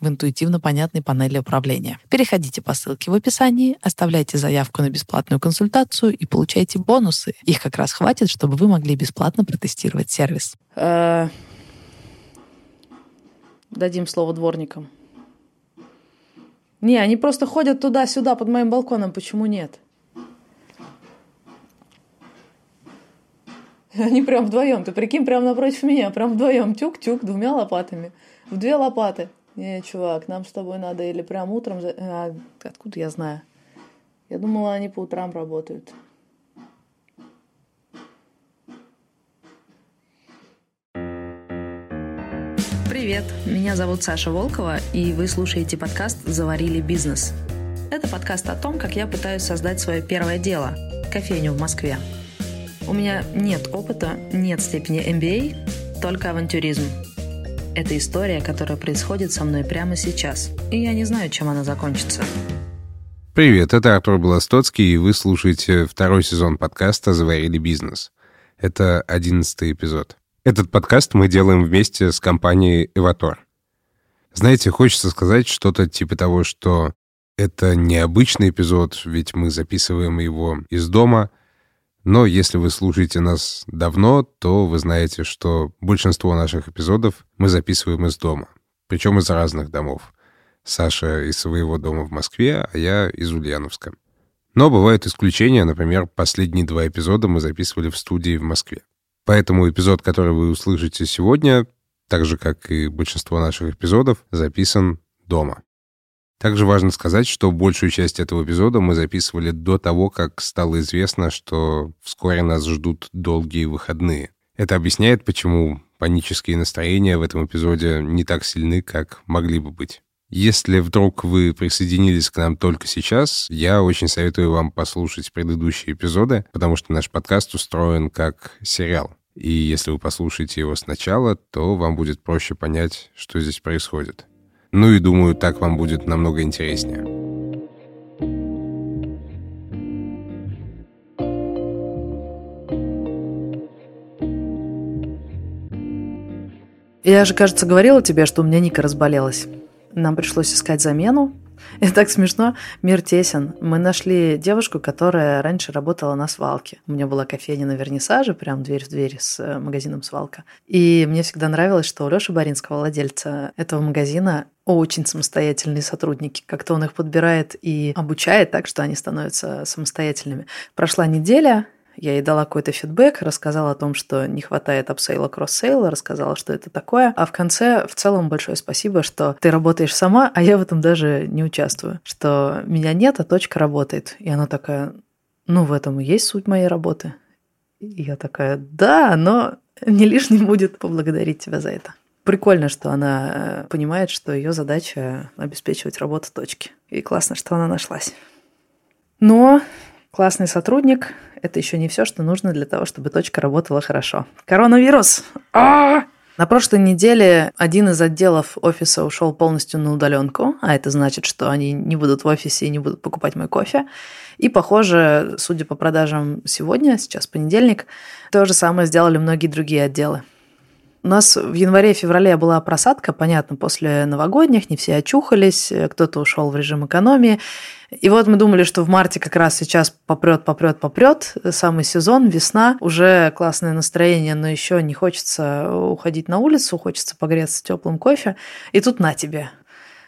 в интуитивно понятной панели управления. Переходите по ссылке в описании, оставляйте заявку на бесплатную консультацию и получайте бонусы. Их как раз хватит, чтобы вы могли бесплатно протестировать сервис. Э, дадим слово дворникам. Не, они просто ходят туда-сюда под моим балконом. Почему нет? Они прям вдвоем. Ты прикинь, прям напротив меня. Прям вдвоем. Тюк-тюк двумя лопатами. В две лопаты. Не, чувак, нам с тобой надо или прям утром... А, откуда я знаю? Я думала, они по утрам работают. Привет, меня зовут Саша Волкова, и вы слушаете подкаст «Заварили бизнес». Это подкаст о том, как я пытаюсь создать свое первое дело – кофейню в Москве. У меня нет опыта, нет степени MBA, только авантюризм – это история, которая происходит со мной прямо сейчас, и я не знаю, чем она закончится. Привет, это Артур Белостоцкий, и вы слушаете второй сезон подкаста «Заварили бизнес». Это одиннадцатый эпизод. Этот подкаст мы делаем вместе с компанией «Эватор». Знаете, хочется сказать что-то типа того, что это необычный эпизод, ведь мы записываем его из дома — но если вы слушаете нас давно, то вы знаете, что большинство наших эпизодов мы записываем из дома. Причем из разных домов. Саша из своего дома в Москве, а я из Ульяновска. Но бывают исключения, например, последние два эпизода мы записывали в студии в Москве. Поэтому эпизод, который вы услышите сегодня, так же, как и большинство наших эпизодов, записан дома. Также важно сказать, что большую часть этого эпизода мы записывали до того, как стало известно, что вскоре нас ждут долгие выходные. Это объясняет, почему панические настроения в этом эпизоде не так сильны, как могли бы быть. Если вдруг вы присоединились к нам только сейчас, я очень советую вам послушать предыдущие эпизоды, потому что наш подкаст устроен как сериал. И если вы послушаете его сначала, то вам будет проще понять, что здесь происходит. Ну и думаю, так вам будет намного интереснее. Я же, кажется, говорила тебе, что у меня Ника разболелась. Нам пришлось искать замену, Это так смешно. Мир тесен. Мы нашли девушку, которая раньше работала на свалке. У меня была кофейня на вернисаже, прям дверь в дверь с э, магазином «Свалка». И мне всегда нравилось, что у Лёши Баринского, владельца этого магазина, очень самостоятельные сотрудники. Как-то он их подбирает и обучает так, что они становятся самостоятельными. Прошла неделя, я ей дала какой-то фидбэк, рассказала о том, что не хватает апсейла, кроссейла, рассказала, что это такое. А в конце в целом большое спасибо, что ты работаешь сама, а я в этом даже не участвую. Что меня нет, а точка работает. И она такая, ну в этом и есть суть моей работы. И я такая, да, но не лишним будет поблагодарить тебя за это. Прикольно, что она э, понимает, что ее задача обеспечивать работу точки. И классно, что она нашлась. Но классный сотрудник – это еще не все, что нужно для того, чтобы точка работала хорошо. Коронавирус! А-а-а! На прошлой неделе один из отделов офиса ушел полностью на удаленку, а это значит, что они не будут в офисе и не будут покупать мой кофе. И, похоже, судя по продажам сегодня, сейчас понедельник, то же самое сделали многие другие отделы. У нас в январе-феврале была просадка, понятно, после новогодних, не все очухались, кто-то ушел в режим экономии. И вот мы думали, что в марте как раз сейчас попрет, попрет, попрет, самый сезон, весна, уже классное настроение, но еще не хочется уходить на улицу, хочется погреться теплым кофе. И тут на тебе.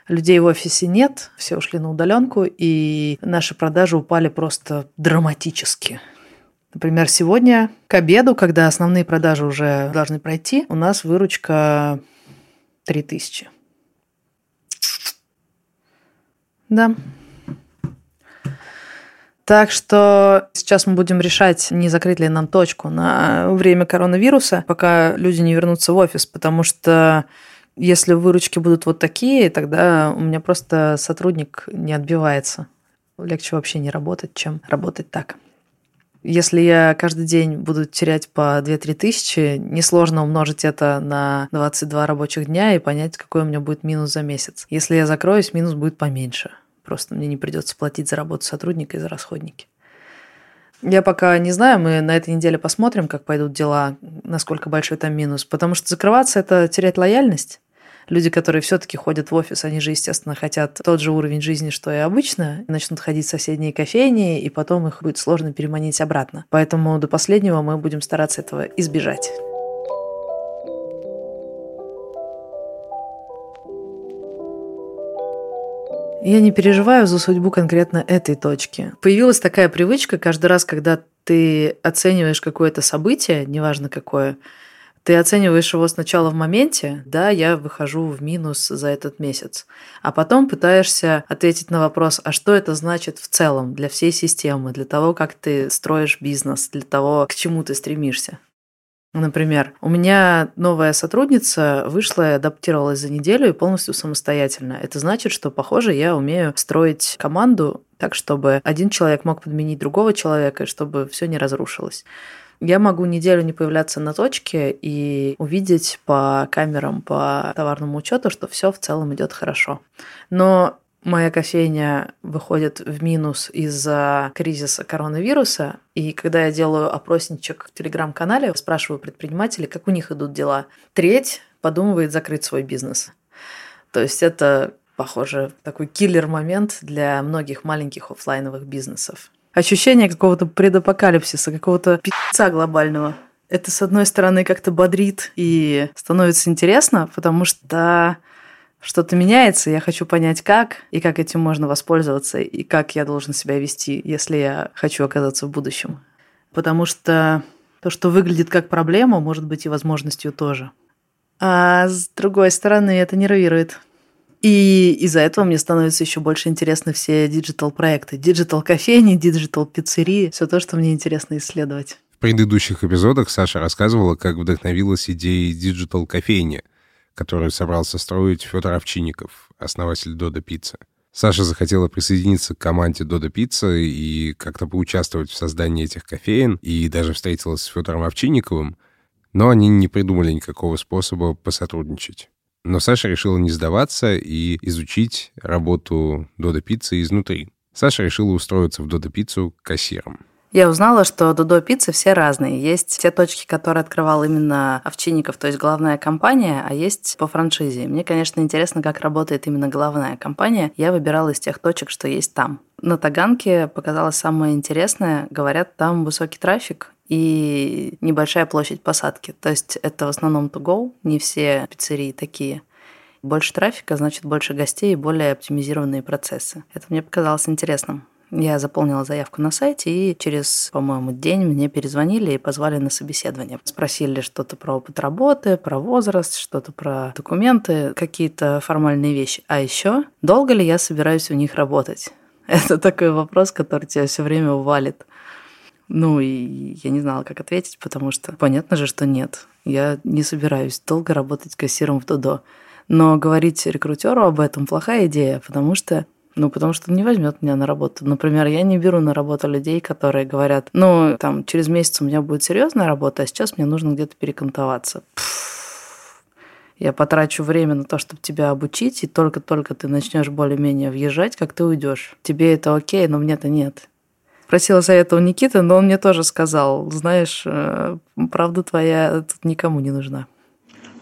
Людей в офисе нет, все ушли на удаленку, и наши продажи упали просто драматически. Например, сегодня к обеду, когда основные продажи уже должны пройти, у нас выручка 3000. Да. Так что сейчас мы будем решать, не закрыть ли нам точку на время коронавируса, пока люди не вернутся в офис, потому что если выручки будут вот такие, тогда у меня просто сотрудник не отбивается. Легче вообще не работать, чем работать так. Если я каждый день буду терять по 2-3 тысячи, несложно умножить это на 22 рабочих дня и понять, какой у меня будет минус за месяц. Если я закроюсь, минус будет поменьше. Просто мне не придется платить за работу сотрудника и за расходники. Я пока не знаю, мы на этой неделе посмотрим, как пойдут дела, насколько большой там минус. Потому что закрываться – это терять лояльность. Люди, которые все-таки ходят в офис, они же, естественно, хотят тот же уровень жизни, что и обычно, начнут ходить в соседние кофейни, и потом их будет сложно переманить обратно. Поэтому до последнего мы будем стараться этого избежать. Я не переживаю за судьбу конкретно этой точки. Появилась такая привычка каждый раз, когда ты оцениваешь какое-то событие, неважно какое, ты оцениваешь его сначала в моменте, да, я выхожу в минус за этот месяц, а потом пытаешься ответить на вопрос, а что это значит в целом для всей системы, для того, как ты строишь бизнес, для того, к чему ты стремишься. Например, у меня новая сотрудница вышла и адаптировалась за неделю и полностью самостоятельно. Это значит, что, похоже, я умею строить команду так, чтобы один человек мог подменить другого человека, и чтобы все не разрушилось. Я могу неделю не появляться на точке и увидеть по камерам, по товарному учету, что все в целом идет хорошо. Но моя кофейня выходит в минус из-за кризиса коронавируса. И когда я делаю опросничек в телеграм-канале, спрашиваю предпринимателей, как у них идут дела. Треть подумывает закрыть свой бизнес. То есть это, похоже, такой киллер-момент для многих маленьких офлайновых бизнесов. Ощущение какого-то предапокалипсиса, какого-то пи***ца глобального. Это, с одной стороны, как-то бодрит и становится интересно, потому что что-то меняется, я хочу понять, как, и как этим можно воспользоваться, и как я должен себя вести, если я хочу оказаться в будущем. Потому что то, что выглядит как проблема, может быть и возможностью тоже. А с другой стороны, это нервирует. И из-за этого мне становится еще больше интересны все диджитал-проекты. Диджитал-кофейни, диджитал-пиццерии, все то, что мне интересно исследовать. В предыдущих эпизодах Саша рассказывала, как вдохновилась идеей диджитал-кофейни – которую собрался строить Федор Овчинников, основатель Дода Пицца. Саша захотела присоединиться к команде Дода Пицца и как-то поучаствовать в создании этих кофеен, и даже встретилась с Федором Овчинниковым, но они не придумали никакого способа посотрудничать. Но Саша решила не сдаваться и изучить работу Дода Пиццы изнутри. Саша решила устроиться в Дода Пиццу кассиром. Я узнала, что Додо пиццы все разные. Есть те точки, которые открывал именно Овчинников, то есть главная компания, а есть по франшизе. Мне, конечно, интересно, как работает именно главная компания. Я выбирала из тех точек, что есть там. На Таганке показалось самое интересное. Говорят, там высокий трафик и небольшая площадь посадки. То есть это в основном to go, не все пиццерии такие. Больше трафика, значит больше гостей и более оптимизированные процессы. Это мне показалось интересным. Я заполнила заявку на сайте, и через, по-моему, день мне перезвонили и позвали на собеседование. Спросили что-то про опыт работы, про возраст, что-то про документы, какие-то формальные вещи. А еще, долго ли я собираюсь у них работать? Это такой вопрос, который тебя все время увалит. Ну, и я не знала, как ответить, потому что понятно же, что нет. Я не собираюсь долго работать кассиром в Додо. Но говорить рекрутеру об этом плохая идея, потому что ну, потому что он не возьмет меня на работу. Например, я не беру на работу людей, которые говорят, ну, там, через месяц у меня будет серьезная работа, а сейчас мне нужно где-то перекантоваться. Я потрачу время на то, чтобы тебя обучить, и только-только ты начнешь более-менее въезжать, как ты уйдешь. Тебе это окей, но мне-то нет. Просила совета у Никиты, но он мне тоже сказал, знаешь, э, правда твоя тут никому не нужна.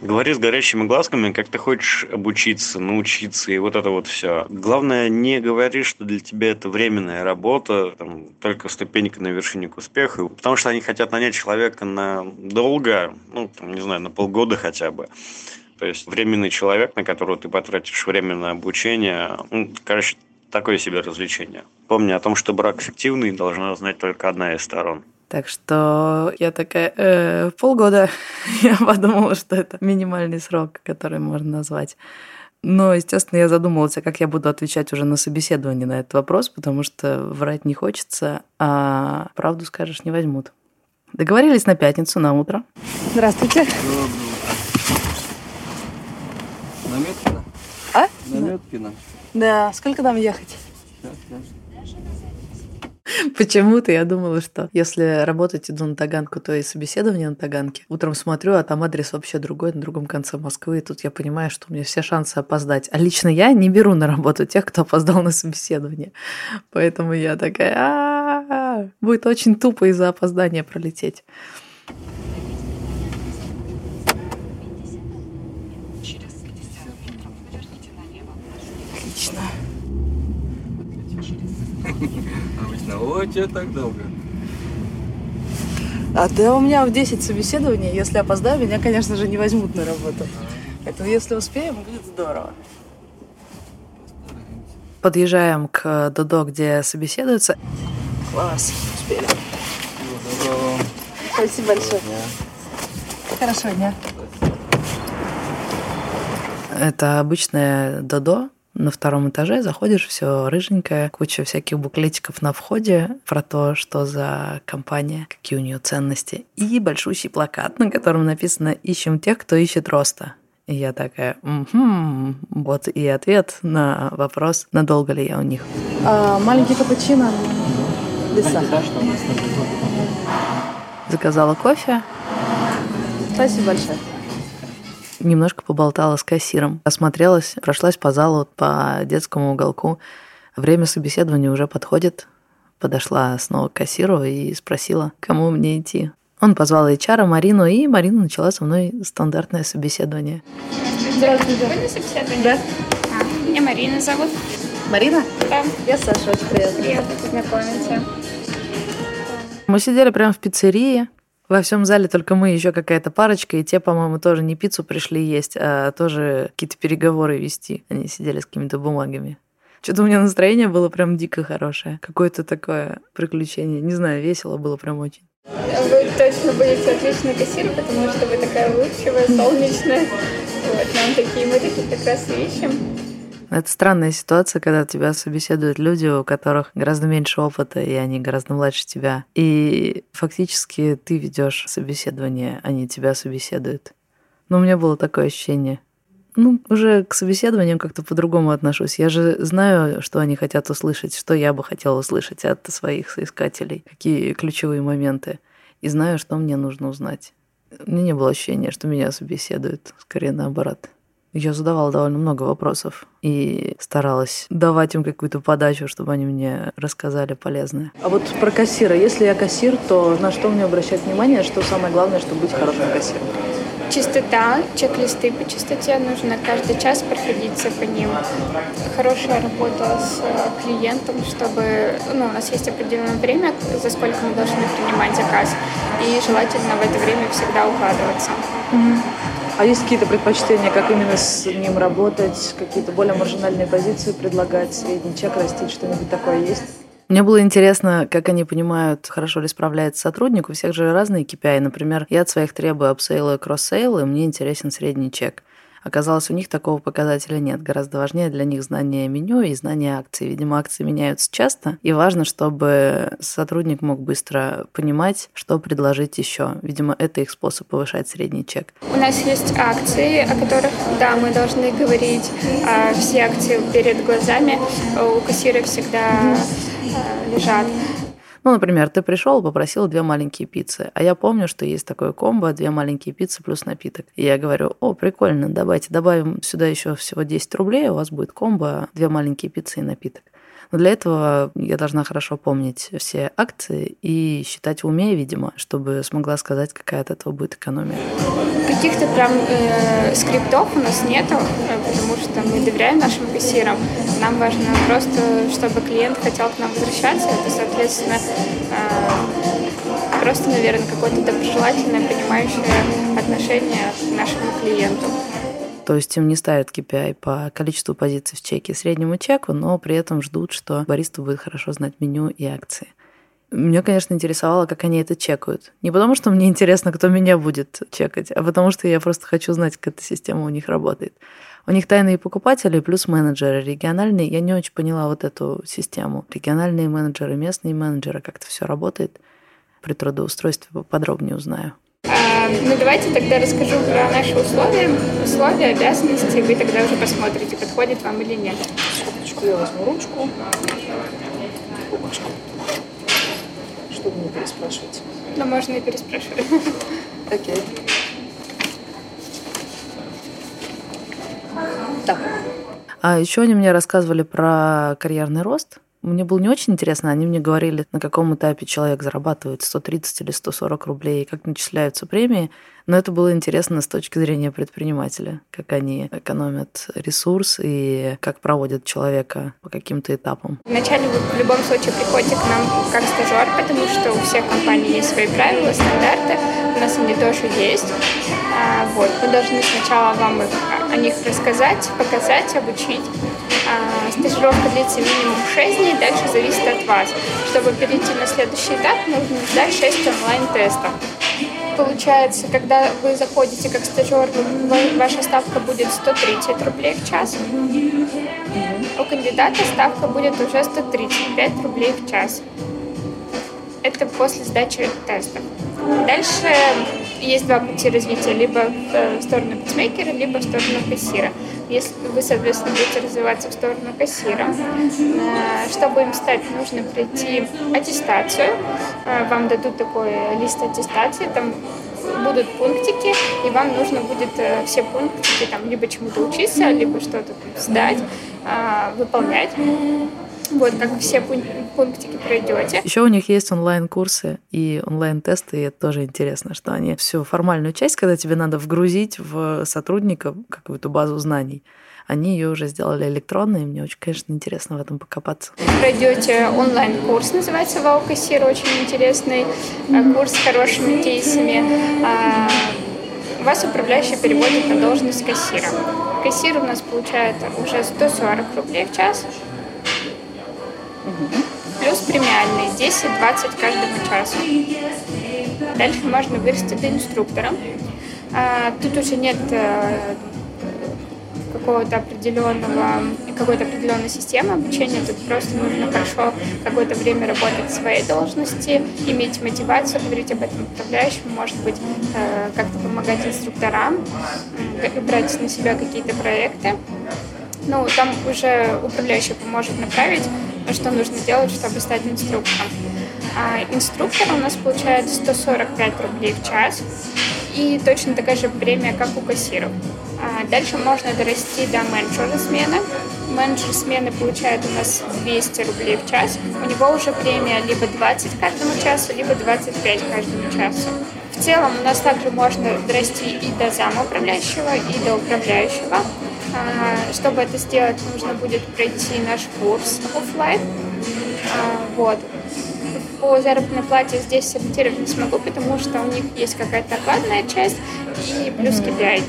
Говори с горящими глазками, как ты хочешь обучиться, научиться и вот это вот все. Главное, не говори, что для тебя это временная работа, там, только ступенька на вершине к успеху, потому что они хотят нанять человека на долго, ну, там, не знаю, на полгода хотя бы. То есть временный человек, на которого ты потратишь время на обучение, ну, короче, такое себе развлечение. Помни о том, что брак фиктивный должна знать только одна из сторон. Так что я такая, э, полгода я подумала, что это минимальный срок, который можно назвать. Но, естественно, я задумалась, а как я буду отвечать уже на собеседовании на этот вопрос, потому что врать не хочется, а правду скажешь не возьмут. Договорились на пятницу, на утро. Здравствуйте. Наметкина? А? Наметкина. Да, сколько нам ехать? Почему-то я думала, что если работать иду на Таганку, то и собеседование на Таганке. Утром смотрю, а там адрес вообще другой, на другом конце Москвы. И тут я понимаю, что у меня все шансы опоздать. А лично я не беру на работу тех, кто опоздал на собеседование. Поэтому я такая, «А-а-а, будет очень тупо из-за опоздания пролететь. Отлично. Обычно, тебе так долго. А да у меня в 10 собеседований. Если опоздаю, меня, конечно же, не возьмут на работу. Поэтому если успеем, будет здорово. Подъезжаем к Додо, где собеседуются. Класс, успели. Всего доброго. Спасибо большое. Хорошего дня. Это обычное Додо. На втором этаже заходишь, все рыженькое, куча всяких буклетиков на входе про то, что за компания, какие у нее ценности. И большущий плакат, на котором написано «Ищем тех, кто ищет роста». И я такая, угу, вот и ответ на вопрос, надолго ли я у них. А, маленький капучино без сахара. Заказала кофе, Спасибо большое. Немножко поболтала с кассиром, осмотрелась, прошлась по залу, по детскому уголку. Время собеседования уже подходит. Подошла снова к кассиру и спросила, кому мне идти. Он позвал HR Марину, и Марина начала со мной стандартное собеседование. Здравствуйте. Сегодня собеседование? Да. А, меня Марина зовут. Марина? Да, Я Саша, очень приятно. приятно познакомиться. Мы сидели прямо в пиццерии. Во всем зале только мы, еще какая-то парочка, и те, по-моему, тоже не пиццу пришли есть, а тоже какие-то переговоры вести. Они сидели с какими-то бумагами. Что-то у меня настроение было прям дико хорошее. Какое-то такое приключение. Не знаю, весело было прям очень. Вы точно будете отличный кассир, потому что вы такая улыбчивая, солнечная. Вот, нам такие, мы такие как раз и ищем. Это странная ситуация, когда тебя собеседуют люди, у которых гораздо меньше опыта, и они гораздо младше тебя. И фактически ты ведешь собеседование, они тебя собеседуют. Но у меня было такое ощущение. Ну, уже к собеседованиям как-то по-другому отношусь. Я же знаю, что они хотят услышать, что я бы хотела услышать от своих соискателей, какие ключевые моменты. И знаю, что мне нужно узнать. У меня не было ощущения, что меня собеседуют, скорее наоборот. Я задавала довольно много вопросов и старалась давать им какую-то подачу, чтобы они мне рассказали полезное. А вот про кассира. Если я кассир, то на что мне обращать внимание, что самое главное, чтобы быть хорошим кассиром? Чистота, чек-листы по чистоте нужно каждый час проходиться по ним. Хорошая работа с э, клиентом, чтобы ну, у нас есть определенное время, за сколько мы должны принимать заказ, и желательно в это время всегда укладываться. А есть какие-то предпочтения, как именно с ним работать, какие-то более маржинальные позиции предлагать, средний чек растить, что-нибудь такое есть? Мне было интересно, как они понимают, хорошо ли справляется сотрудник. У всех же разные KPI. Например, я от своих требую апсейла и кроссейла, и мне интересен средний чек. Оказалось, у них такого показателя нет. Гораздо важнее для них знание меню и знание акций. Видимо, акции меняются часто, и важно, чтобы сотрудник мог быстро понимать, что предложить еще. Видимо, это их способ повышать средний чек. У нас есть акции, о которых, да, мы должны говорить. А все акции перед глазами у кассира всегда э, лежат. Ну, например, ты пришел и попросил две маленькие пиццы, а я помню, что есть такое комбо, две маленькие пиццы плюс напиток. И я говорю, о, прикольно, давайте добавим сюда еще всего 10 рублей, у вас будет комбо, две маленькие пиццы и напиток. Но для этого я должна хорошо помнить все акции и считать в уме, видимо, чтобы смогла сказать, какая от этого будет экономия. Каких-то прям э, скриптов у нас нету, э, потому что мы доверяем нашим кассирам. Нам важно просто, чтобы клиент хотел к нам возвращаться. Это, соответственно, э, просто, наверное, какое-то доброжелательное, понимающее отношение к нашему клиенту. То есть им не ставят KPI по количеству позиций в чеке среднему чеку, но при этом ждут, что бариста будет хорошо знать меню и акции. Меня, конечно, интересовало, как они это чекают. Не потому, что мне интересно, кто меня будет чекать, а потому, что я просто хочу знать, как эта система у них работает. У них тайные покупатели плюс менеджеры региональные. Я не очень поняла вот эту систему. Региональные менеджеры, местные менеджеры, как это все работает. При трудоустройстве поподробнее узнаю. А, ну, давайте тогда расскажу про наши условия. Условия, обязанности, вы тогда уже посмотрите, подходит вам или нет. Секундочку, я возьму ручку. Бумажку. Чтобы не переспрашивать. Ну, можно и переспрашивать. Окей. Так. А еще они мне рассказывали про карьерный рост. Мне было не очень интересно. Они мне говорили, на каком этапе человек зарабатывает 130 или 140 рублей, как начисляются премии. Но это было интересно с точки зрения предпринимателя, как они экономят ресурс и как проводят человека по каким-то этапам. Вначале вы в любом случае приходите к нам как стажер, потому что у всех компаний есть свои правила, стандарты. У нас они тоже есть. А, вот. Мы должны сначала вам их, о них рассказать, показать, обучить. А, стажировка длится минимум 6 дней, дальше зависит от вас. Чтобы перейти на следующий этап, нужно сдать 6 онлайн-тестов. Получается, когда вы заходите как стажер, ваша ставка будет 130 рублей в час. У кандидата ставка будет уже 135 рублей в час. Это после сдачи тестов. Дальше есть два пути развития, либо в сторону пицмейкера, либо в сторону кассира. Если вы, соответственно, будете развиваться в сторону кассира, э, чтобы им стать, нужно пройти аттестацию. Э, вам дадут такой лист аттестации, там будут пунктики, и вам нужно будет э, все пунктики там либо чему-то учиться, либо что-то сдать, выполнять. Вот, как все пунктики пройдете. Еще у них есть онлайн-курсы и онлайн-тесты, и это тоже интересно, что они всю формальную часть, когда тебе надо вгрузить в сотрудника какую-то базу знаний, они ее уже сделали электронной, и мне очень, конечно, интересно в этом покопаться. Пройдете онлайн-курс, называется «Вау кассир», очень интересный э, курс с хорошими кейсами. А, вас управляющий переводит на должность кассира. Кассир у нас получает уже 140 рублей в час, Плюс премиальные 10-20 каждому часу. Дальше можно вырасти до инструктора. А, тут уже нет э, какого-то определенного, какой-то определенной системы обучения. Тут просто нужно хорошо какое-то время работать в своей должности, иметь мотивацию, говорить об этом управляющему, может быть, э, как-то помогать инструкторам, брать на себя какие-то проекты. Ну, там уже управляющий поможет направить что нужно делать, чтобы стать инструктором. А инструктор у нас получает 145 рублей в час и точно такая же премия, как у кассиров. А дальше можно дорасти до менеджера смены. Менеджер смены получает у нас 200 рублей в час. У него уже премия либо 20 каждому часу, либо 25 каждому часу. В целом у нас также можно дорасти и до зама управляющего, и до управляющего. А, чтобы это сделать, нужно будет пройти наш курс офлайн. А, вот. По заработной плате здесь сориентировать не смогу, потому что у них есть какая-то окладная часть и плюс KPI.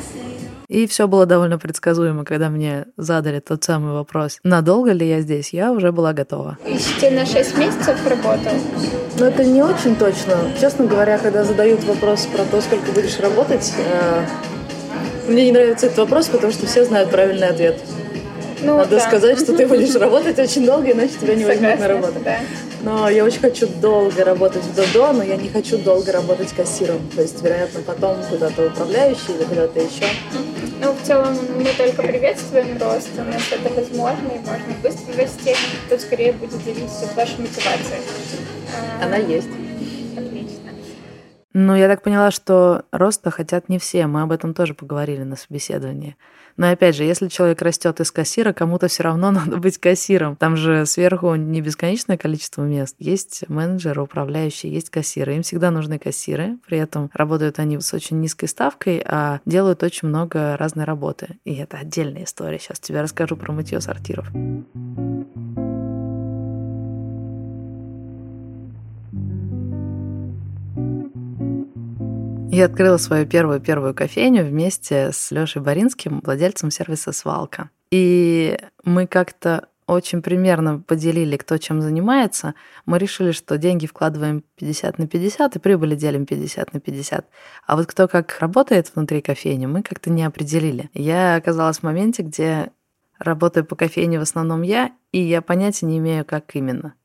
И все было довольно предсказуемо, когда мне задали тот самый вопрос, надолго ли я здесь, я уже была готова. Ищите на 6 месяцев работал? Но это не очень точно. Честно говоря, когда задают вопрос про то, сколько будешь работать, э, мне не нравится этот вопрос, потому что все знают правильный ответ. Ну, Надо да. сказать, что ты будешь работать очень долго, иначе тебя не Согласна, возьмут на работу. Да. Но я очень хочу долго работать в ДОДО, но я не хочу долго работать кассиром. То есть, вероятно, потом куда-то управляющий или куда-то еще. Ну, в целом, мы только приветствуем рост. У нас это возможно, и можно быстро расти. Тут скорее будет зависеть от вашей мотивации. Она есть. Ну, я так поняла, что роста хотят не все. Мы об этом тоже поговорили на собеседовании. Но опять же, если человек растет из кассира, кому-то все равно надо быть кассиром. Там же сверху не бесконечное количество мест. Есть менеджеры, управляющие, есть кассиры. Им всегда нужны кассиры. При этом работают они с очень низкой ставкой, а делают очень много разной работы. И это отдельная история. Сейчас тебе расскажу про мытье сортиров. Я открыла свою первую-первую кофейню вместе с Лешей Боринским, владельцем сервиса «Свалка». И мы как-то очень примерно поделили, кто чем занимается. Мы решили, что деньги вкладываем 50 на 50 и прибыли делим 50 на 50. А вот кто как работает внутри кофейни, мы как-то не определили. Я оказалась в моменте, где работаю по кофейне в основном я, и я понятия не имею, как именно.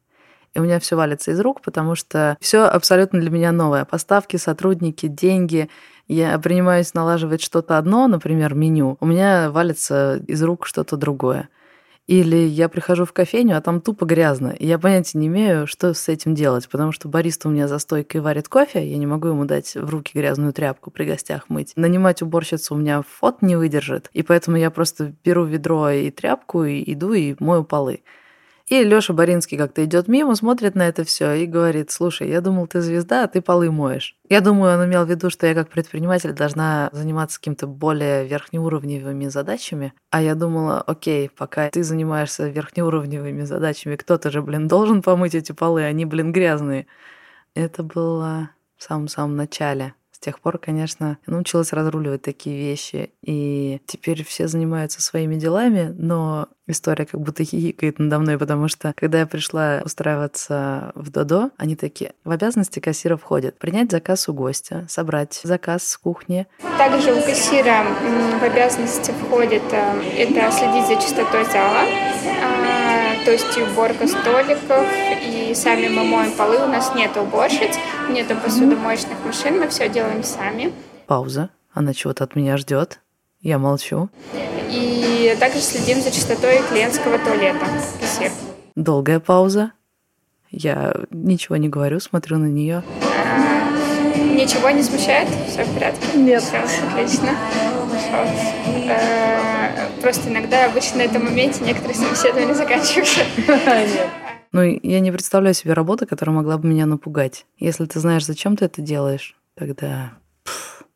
И у меня все валится из рук, потому что все абсолютно для меня новое. Поставки, сотрудники, деньги. Я принимаюсь налаживать что-то одно, например, меню. У меня валится из рук что-то другое. Или я прихожу в кофейню, а там тупо грязно. И я понятия не имею, что с этим делать, потому что бариста у меня за стойкой варит кофе, я не могу ему дать в руки грязную тряпку при гостях мыть. Нанимать уборщицу у меня фот не выдержит, и поэтому я просто беру ведро и тряпку и иду и мою полы. И Лёша Боринский как-то идет мимо, смотрит на это все и говорит, слушай, я думал, ты звезда, а ты полы моешь. Я думаю, он имел в виду, что я как предприниматель должна заниматься каким-то более верхнеуровневыми задачами. А я думала, окей, пока ты занимаешься верхнеуровневыми задачами, кто-то же, блин, должен помыть эти полы, они, блин, грязные. Это было в самом-самом начале тех пор, конечно, научилась разруливать такие вещи. И теперь все занимаются своими делами, но история как будто хихикает надо мной, потому что когда я пришла устраиваться в Додо, они такие, в обязанности кассира входит принять заказ у гостя, собрать заказ с кухни. Также у кассира в обязанности входит э, это следить за чистотой зала, а, то есть и уборка столиков, и сами мы моем полы, у нас нет уборщиц, нету посудомоечных машин, мы все делаем сами. Пауза. Она чего-то от меня ждет. Я молчу. И также следим за чистотой клиентского туалета. Кассир. Долгая пауза. Я ничего не говорю, смотрю на нее. А, ничего не смущает? Все в порядке? Нет. Все, отлично. А, просто иногда обычно на этом моменте некоторые собеседования заканчиваются. Нет. Ну, я не представляю себе работу, которая могла бы меня напугать. Если ты знаешь, зачем ты это делаешь, тогда...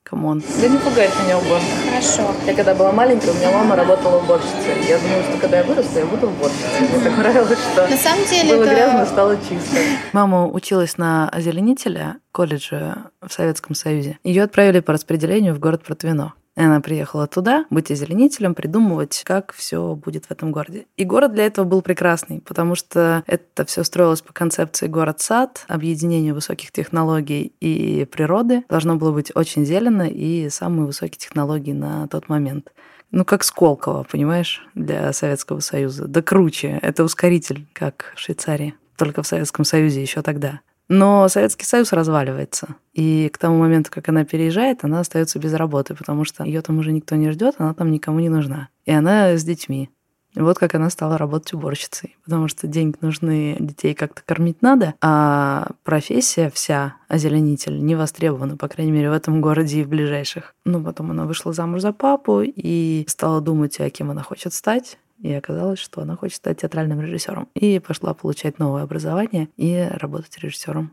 Come on. Да не пугает меня уборка. Хорошо. Я когда была маленькая, у меня мама работала уборщицей. Я думала, что когда я вырасту, я буду уборщицей. Мне так нравилось, что На самом деле было это... грязно, стало чисто. Мама училась на озеленителя колледже в Советском Союзе. Ее отправили по распределению в город Протвино. Она приехала туда быть озеленителем, придумывать, как все будет в этом городе. И город для этого был прекрасный, потому что это все строилось по концепции город-сад, объединение высоких технологий и природы. Должно было быть очень зелено и самые высокие технологии на тот момент. Ну, как Сколково, понимаешь, для Советского Союза. Да круче. Это ускоритель, как в Швейцарии. Только в Советском Союзе еще тогда. Но Советский Союз разваливается. И к тому моменту, как она переезжает, она остается без работы, потому что ее там уже никто не ждет, она там никому не нужна. И она с детьми. И вот как она стала работать уборщицей. Потому что деньги нужны, детей как-то кормить надо, а профессия вся, озеленитель, не востребована, по крайней мере, в этом городе и в ближайших. Ну, потом она вышла замуж за папу и стала думать, а кем она хочет стать. И оказалось, что она хочет стать театральным режиссером. И пошла получать новое образование и работать режиссером.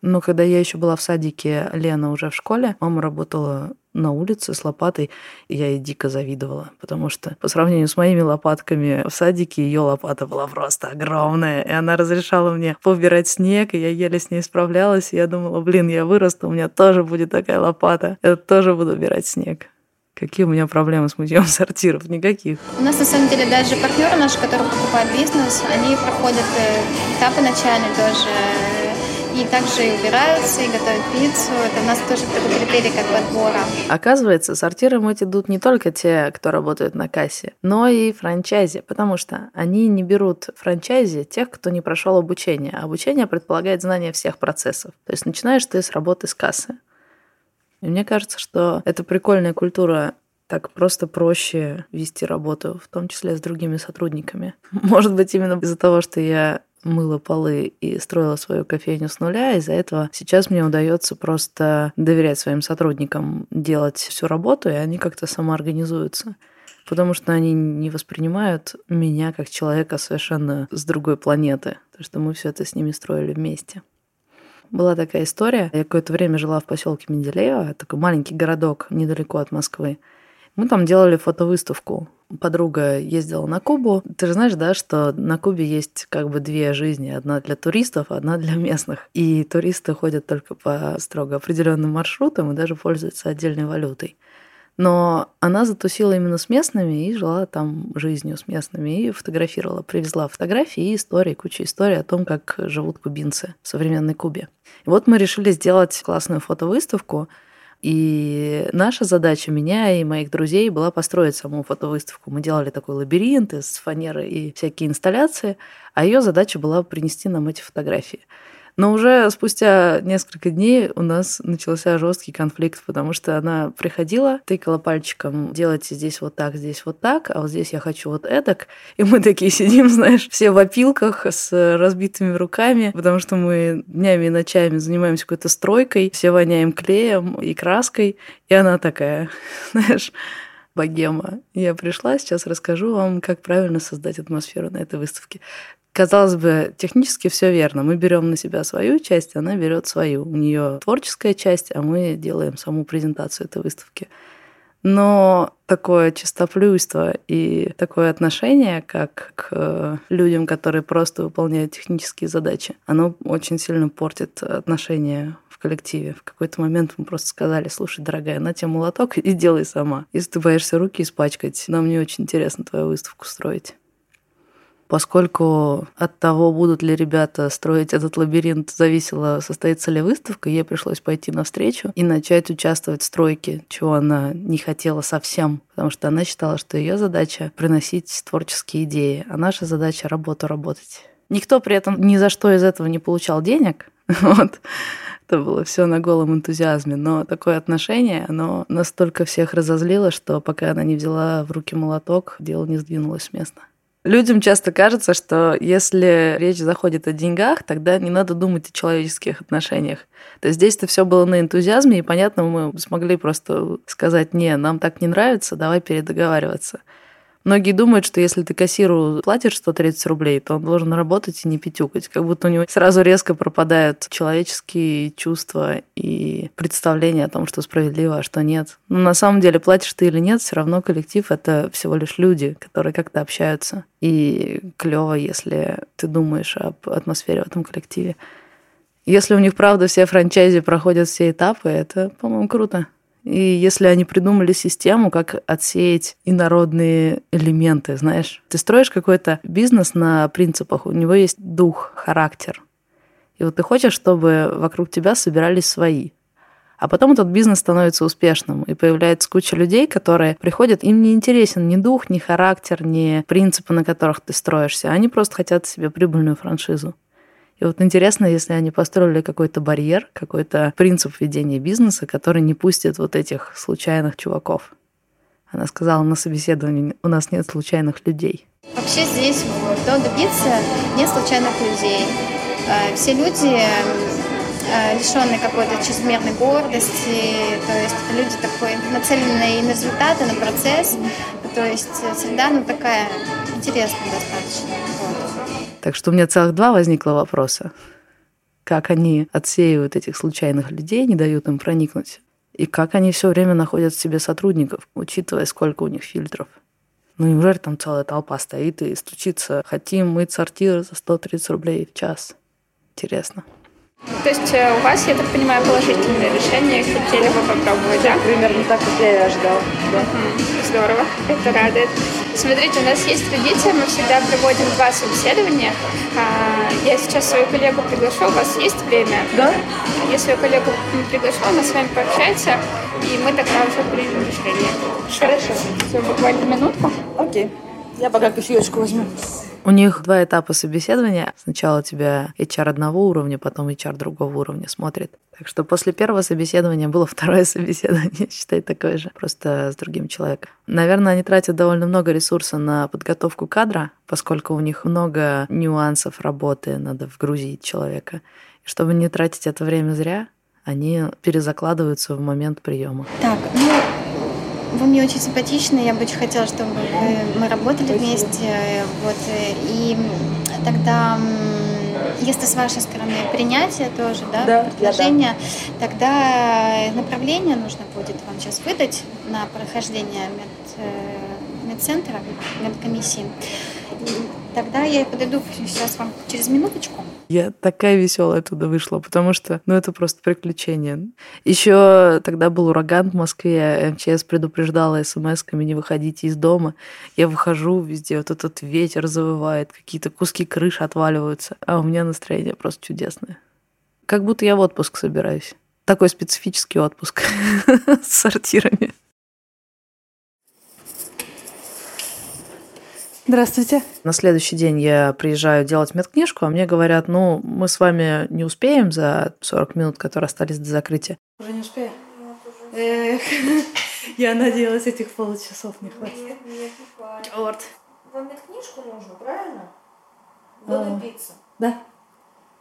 Но когда я еще была в садике, Лена уже в школе, мама работала на улице с лопатой, и я ей дико завидовала, потому что по сравнению с моими лопатками в садике ее лопата была просто огромная, и она разрешала мне поубирать снег, и я еле с ней справлялась, и я думала, блин, я вырасту, у меня тоже будет такая лопата, я тоже буду убирать снег. Какие у меня проблемы с мытьем сортиров? Никаких. У нас на самом деле даже партнеры наши, которые покупают бизнес, они проходят э, этапы начальные тоже. И также и убираются, и готовят пиццу. Это у нас тоже такой критерий как подбора. Оказывается, сортиры мыть идут не только те, кто работает на кассе, но и франчайзи, потому что они не берут франчайзи тех, кто не прошел обучение. Обучение предполагает знание всех процессов. То есть начинаешь ты с работы с кассы. И мне кажется, что это прикольная культура так просто проще вести работу, в том числе с другими сотрудниками. Может быть, именно из-за того, что я мыла полы и строила свою кофейню с нуля. Из-за этого сейчас мне удается просто доверять своим сотрудникам делать всю работу, и они как-то самоорганизуются. Потому что они не воспринимают меня как человека совершенно с другой планеты. Потому что мы все это с ними строили вместе. Была такая история. Я какое-то время жила в поселке Менделеево, такой маленький городок недалеко от Москвы. Мы там делали фотовыставку. Подруга ездила на Кубу. Ты же знаешь, да, что на Кубе есть как бы две жизни. Одна для туристов, одна для местных. И туристы ходят только по строго определенным маршрутам и даже пользуются отдельной валютой. Но она затусила именно с местными и жила там жизнью с местными, и фотографировала, привезла фотографии и истории, кучу историй о том, как живут кубинцы в современной Кубе. И вот мы решили сделать классную фотовыставку, и наша задача, меня и моих друзей, была построить саму фотовыставку. Мы делали такой лабиринт из фанеры и всякие инсталляции, а ее задача была принести нам эти фотографии. Но уже спустя несколько дней у нас начался жесткий конфликт, потому что она приходила, тыкала пальчиком, делайте здесь вот так, здесь вот так, а вот здесь я хочу вот эдак. И мы такие сидим, знаешь, все в опилках с разбитыми руками, потому что мы днями и ночами занимаемся какой-то стройкой, все воняем клеем и краской. И она такая, знаешь, богема. Я пришла, сейчас расскажу вам, как правильно создать атмосферу на этой выставке казалось бы, технически все верно. Мы берем на себя свою часть, она берет свою. У нее творческая часть, а мы делаем саму презентацию этой выставки. Но такое чистоплюйство и такое отношение, как к людям, которые просто выполняют технические задачи, оно очень сильно портит отношения в коллективе. В какой-то момент мы просто сказали, слушай, дорогая, на тебе молоток и делай сама. Если ты боишься руки испачкать, нам не очень интересно твою выставку строить поскольку от того, будут ли ребята строить этот лабиринт, зависело, состоится ли выставка, ей пришлось пойти навстречу и начать участвовать в стройке, чего она не хотела совсем, потому что она считала, что ее задача приносить творческие идеи, а наша задача работу работать. Никто при этом ни за что из этого не получал денег. Вот. Это было все на голом энтузиазме. Но такое отношение, оно настолько всех разозлило, что пока она не взяла в руки молоток, дело не сдвинулось с места. Людям часто кажется, что если речь заходит о деньгах, тогда не надо думать о человеческих отношениях. То есть здесь-то все было на энтузиазме, и понятно, мы смогли просто сказать, не, нам так не нравится, давай передоговариваться. Многие думают, что если ты кассиру платишь 130 рублей, то он должен работать и не пятюкать. Как будто у него сразу резко пропадают человеческие чувства и представления о том, что справедливо, а что нет. Но на самом деле, платишь ты или нет, все равно коллектив — это всего лишь люди, которые как-то общаются. И клево, если ты думаешь об атмосфере в этом коллективе. Если у них, правда, все франчайзи проходят все этапы, это, по-моему, круто. И если они придумали систему, как отсеять инородные элементы, знаешь, ты строишь какой-то бизнес на принципах, у него есть дух, характер. И вот ты хочешь, чтобы вокруг тебя собирались свои. А потом этот бизнес становится успешным, и появляется куча людей, которые приходят, им не интересен ни дух, ни характер, ни принципы, на которых ты строишься. Они просто хотят себе прибыльную франшизу. И вот интересно, если они построили какой-то барьер, какой-то принцип ведения бизнеса, который не пустит вот этих случайных чуваков. Она сказала на собеседовании, у нас нет случайных людей. Вообще здесь, кто добиться, нет случайных людей. Э, все люди э, лишенные какой-то чрезмерной гордости, то есть люди такой нацеленные на результаты, на процесс, то есть среда ну такая интересная достаточно. Вот. Так что у меня целых два возникло вопроса. Как они отсеивают этих случайных людей, не дают им проникнуть? И как они все время находят в себе сотрудников, учитывая, сколько у них фильтров? Ну, неужели там целая толпа стоит и стучится «Хотим мыть сортир за 130 рублей в час». Интересно. То есть э, у вас, я так понимаю, положительное решение, хотели бы попробовать, да? Примерно так, как я и ожидал. Да. Здорово, это радует. Смотрите, у нас есть традиция, мы всегда проводим два собеседования. А, я сейчас свою коллегу приглашу, у вас есть время? Да. Я свою коллегу приглашу, она с вами пообщается, и мы тогда уже примем решение. Хорошо. Все, буквально минутку. Окей. Я пока кофеечку возьму. У них два этапа собеседования. Сначала тебя HR одного уровня, потом HR другого уровня смотрит. Так что после первого собеседования было второе собеседование, считай, такое же, просто с другим человеком. Наверное, они тратят довольно много ресурса на подготовку кадра, поскольку у них много нюансов работы, надо вгрузить человека. И чтобы не тратить это время зря, они перезакладываются в момент приема. Так, ну, вы мне очень симпатичны, я бы очень хотела, чтобы мы работали вместе. Вот, и тогда, если с вашей стороны принятие тоже, да, Да, предложение, тогда направление нужно будет вам сейчас выдать на прохождение мед, э, медцентра, медкомиссии. Тогда я подойду сейчас вам через минуточку. Я такая веселая оттуда вышла, потому что, ну, это просто приключение. Еще тогда был ураган в Москве, МЧС предупреждала смс-ками не выходите из дома. Я выхожу везде, вот этот ветер завывает, какие-то куски крыши отваливаются, а у меня настроение просто чудесное. Как будто я в отпуск собираюсь. Такой специфический отпуск с сортирами. Здравствуйте. На следующий день я приезжаю делать медкнижку, а мне говорят, ну, мы с вами не успеем за 40 минут, которые остались до закрытия. Уже не успею? Эх, я надеялась, этих получасов не хватит. Нет, нет, не хватит. Вот. Вам медкнижку нужно, правильно? А. Буду биться. Да.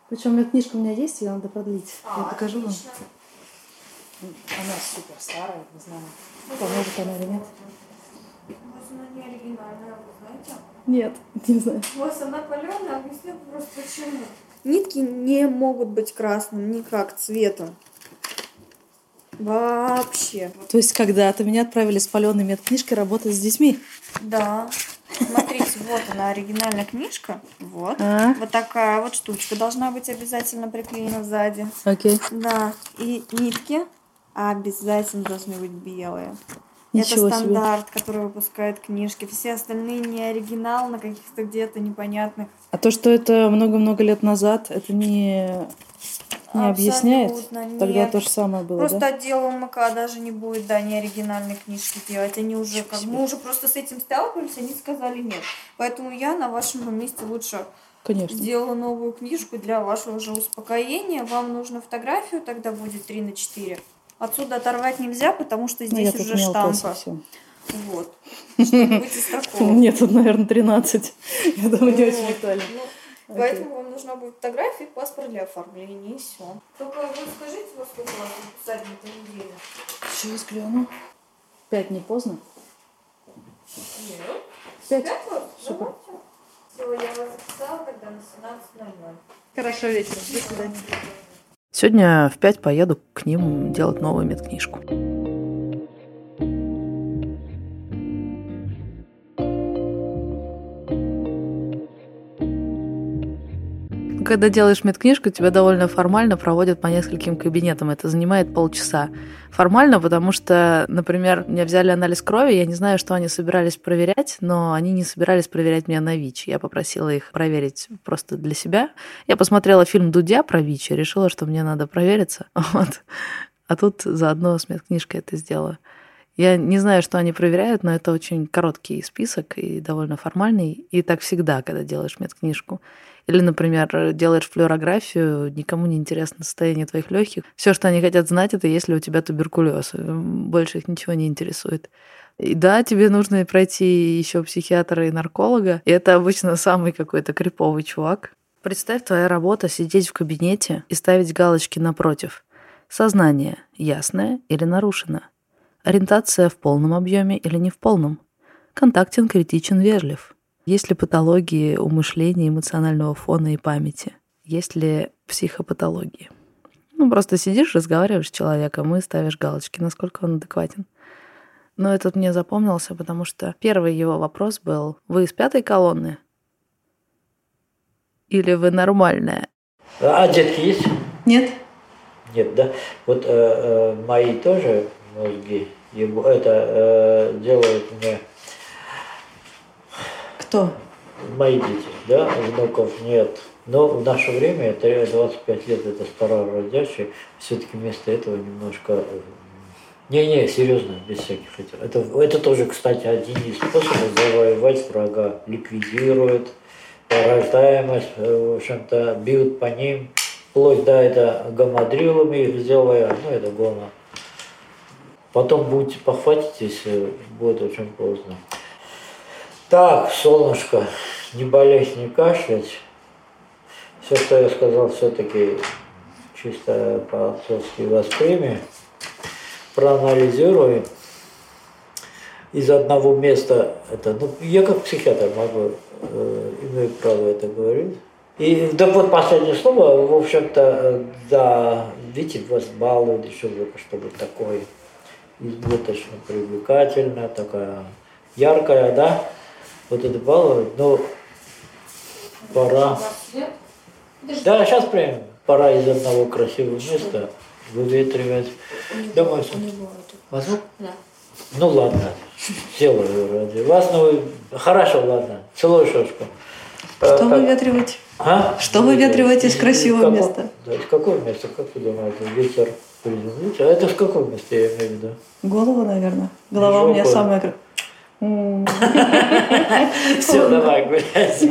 Причем медкнижка у меня есть, ее надо продлить. А, я покажу вам. отлично. Она супер старая, не знаю, поможет она или нет. Она не оригинальная, вы знаете? Нет, не знаю. У вас она паленая, объясню просто почему. Нитки не могут быть красным никак цветом. Вообще. То есть когда-то меня отправили с паленой медкнижкой работать с детьми. Да. Смотрите, вот она, оригинальная книжка. Вот. А? Вот такая вот штучка должна быть обязательно приклеена сзади. Окей. Да. И нитки обязательно должны быть белые. Ничего Это себе. стандарт, который выпускает книжки. Все остальные не оригинал на каких-то где-то непонятных. А то, что это много-много лет назад, это не, не объясняет? Абсолютно Тогда нет. то же самое было, Просто да? отдел УМК даже не будет, да, не оригинальные книжки делать. Они уже Ничего как себе. мы уже просто с этим сталкивались, они сказали нет. Поэтому я на вашем месте лучше Конечно. сделала новую книжку для вашего же успокоения. Вам нужно фотографию, тогда будет 3 на 4. Отсюда оторвать нельзя, потому что Ну, здесь тут уже штампа. совсем. Вот. Мне тут, наверное, 13. Я думаю, не очень актуально. Ну, Поэтому вам нужна будет фотография и паспорт для оформления, и все. Только вы скажите, во сколько вас записать на этой неделе? Сейчас гляну. Пять не поздно? Нет. Пять. Пять вас? Супер. Все, я вас записала тогда на 17.00. Хорошо, вечером. До свидания. Сегодня в 5 поеду к ним делать новую медкнижку. Когда делаешь медкнижку, тебя довольно формально проводят по нескольким кабинетам. Это занимает полчаса. Формально, потому что, например, меня взяли анализ крови, я не знаю, что они собирались проверять, но они не собирались проверять меня на ВИЧ. Я попросила их проверить просто для себя. Я посмотрела фильм Дудя про ВИЧ и решила, что мне надо провериться. Вот. А тут заодно с медкнижкой это сделала. Я не знаю, что они проверяют, но это очень короткий список и довольно формальный. И так всегда, когда делаешь медкнижку. Или, например, делаешь флюорографию, никому не интересно состояние твоих легких. Все, что они хотят знать, это есть ли у тебя туберкулез. Больше их ничего не интересует. И да, тебе нужно пройти еще психиатра и нарколога. И это обычно самый какой-то криповый чувак. Представь, твоя работа сидеть в кабинете и ставить галочки напротив. Сознание ясное или нарушено. Ориентация в полном объеме или не в полном. Контактен, критичен, вежлив. Есть ли патологии у мышления, эмоционального фона и памяти? Есть ли психопатологии? Ну, просто сидишь, разговариваешь с человеком и ставишь галочки, насколько он адекватен. Но этот мне запомнился, потому что первый его вопрос был «Вы из пятой колонны?» Или «Вы нормальная?» А детки есть? Нет? Нет, да? Вот э, э, мои тоже мозги ебу- это э, делают мне Кто? мои дети, да, внуков нет. Но в наше время, это 25 лет, это старородящие, все-таки вместо этого немножко... э, Не-не, серьезно, без всяких этих. Это, это тоже, кстати, один из способов завоевать врага. Ликвидируют рождаемость, э, в общем-то, бьют по ним, вплоть до это гамадрилами их сделая, ну это гомо. Потом будете похватитесь, будет очень поздно. Так, солнышко, не болеть, не кашлять. Все, что я сказал, все-таки чисто по-отцовски восприми. Проанализируй. Из одного места это, ну, я как психиатр могу, э, имею право это говорить. И да вот последнее слово, в общем-то, э, да, видите, вас балуют еще, чтобы такой избыточно привлекательная, такая яркая, да, вот это балует. Но Пора. Да, сейчас прям пора из одного красивого места выветривать. Думаю, что... Возьму? Да. Ну ладно, сделаю ради вас. Ну, хорошо, ладно. Целую шашку. Что А, выветриваете? А? Что выветриваете из красивого какого- места? Да, из какого места, как вы думаете? Ветер приземлится? А это в каком месте я имею в виду? Голову, наверное. Голова у меня самая... Все, давай гулять.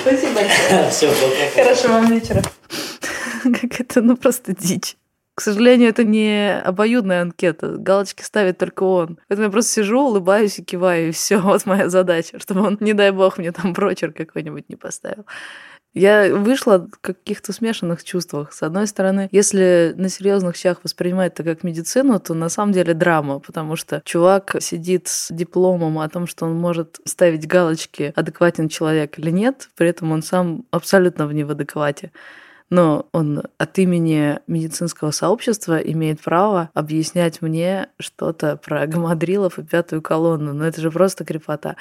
Спасибо большое. Все, пока. Хорошего вам вечера. Как это, ну просто дичь. К сожалению, это не обоюдная анкета. Галочки ставит только он. Поэтому я просто сижу, улыбаюсь и киваю, и все. Вот моя задача, чтобы он, не дай бог, мне там прочер какой-нибудь не поставил. Я вышла в каких-то смешанных чувствах. С одной стороны, если на серьезных щах воспринимать это как медицину, то на самом деле драма, потому что чувак сидит с дипломом о том, что он может ставить галочки, адекватен человек или нет, при этом он сам абсолютно в не в адеквате но он от имени медицинского сообщества имеет право объяснять мне что-то про гамадрилов и пятую колонну. Но это же просто крепота.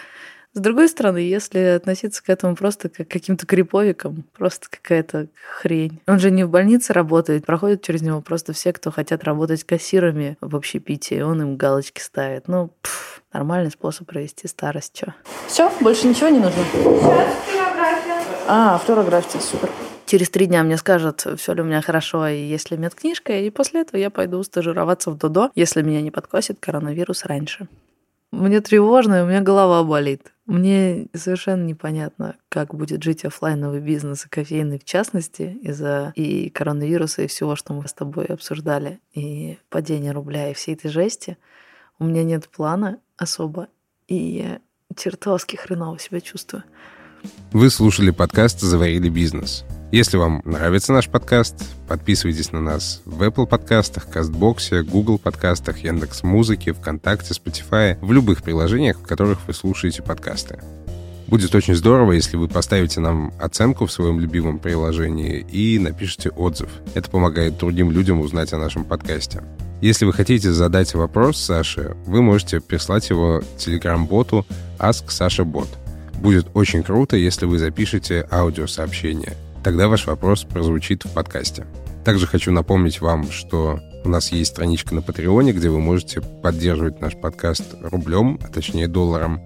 С другой стороны, если относиться к этому просто как к каким-то криповикам, просто какая-то хрень. Он же не в больнице работает, проходят через него просто все, кто хотят работать кассирами в общепитии, он им галочки ставит. Ну, пф, нормальный способ провести старость, чё. Все, больше ничего не нужно? Сейчас флюорография. А, флюорография, супер. Через три дня мне скажут, все ли у меня хорошо и есть ли медкнижка, и после этого я пойду стажироваться в Додо, если меня не подкосит коронавирус раньше. Мне тревожно, и у меня голова болит. Мне совершенно непонятно, как будет жить оффлайновый бизнес, и кофейный в частности, из-за и коронавируса, и всего, что мы с тобой обсуждали, и падения рубля, и всей этой жести. У меня нет плана особо, и я чертовски хреново себя чувствую. Вы слушали подкаст «Заварили бизнес». Если вам нравится наш подкаст, подписывайтесь на нас в Apple подкастах, Кастбоксе, Google подкастах, Яндекс Музыке, ВКонтакте, Spotify, в любых приложениях, в которых вы слушаете подкасты. Будет очень здорово, если вы поставите нам оценку в своем любимом приложении и напишите отзыв. Это помогает другим людям узнать о нашем подкасте. Если вы хотите задать вопрос Саше, вы можете прислать его телеграм-боту Ask Sasha Bot. Будет очень круто, если вы запишете аудиосообщение. Тогда ваш вопрос прозвучит в подкасте. Также хочу напомнить вам, что у нас есть страничка на Патреоне, где вы можете поддерживать наш подкаст рублем, а точнее долларом.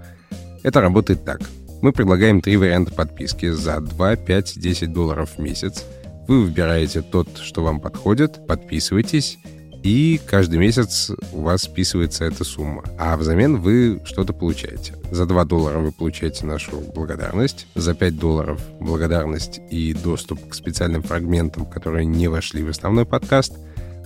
Это работает так. Мы предлагаем три варианта подписки за 2, 5, 10 долларов в месяц. Вы выбираете тот, что вам подходит, подписывайтесь, и каждый месяц у вас списывается эта сумма. А взамен вы что-то получаете. За 2 доллара вы получаете нашу благодарность, за 5 долларов благодарность и доступ к специальным фрагментам, которые не вошли в основной подкаст,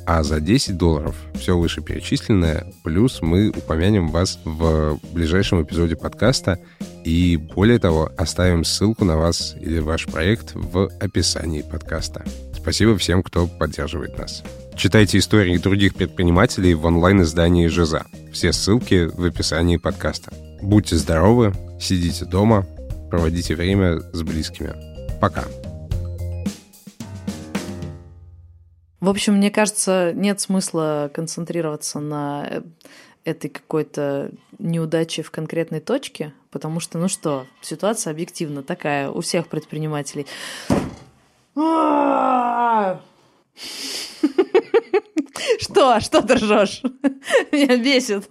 а за 10 долларов все вышеперечисленное, плюс мы упомянем вас в ближайшем эпизоде подкаста и, более того, оставим ссылку на вас или ваш проект в описании подкаста. Спасибо всем, кто поддерживает нас. Читайте истории других предпринимателей в онлайн-издании «Жиза». Все ссылки в описании подкаста. Будьте здоровы, сидите дома, проводите время с близкими. Пока. В общем, мне кажется, нет смысла концентрироваться на э, этой какой-то неудаче в конкретной точке, потому что, ну что, ситуация объективно такая у всех предпринимателей. Что? А что ты ржешь? Меня бесит.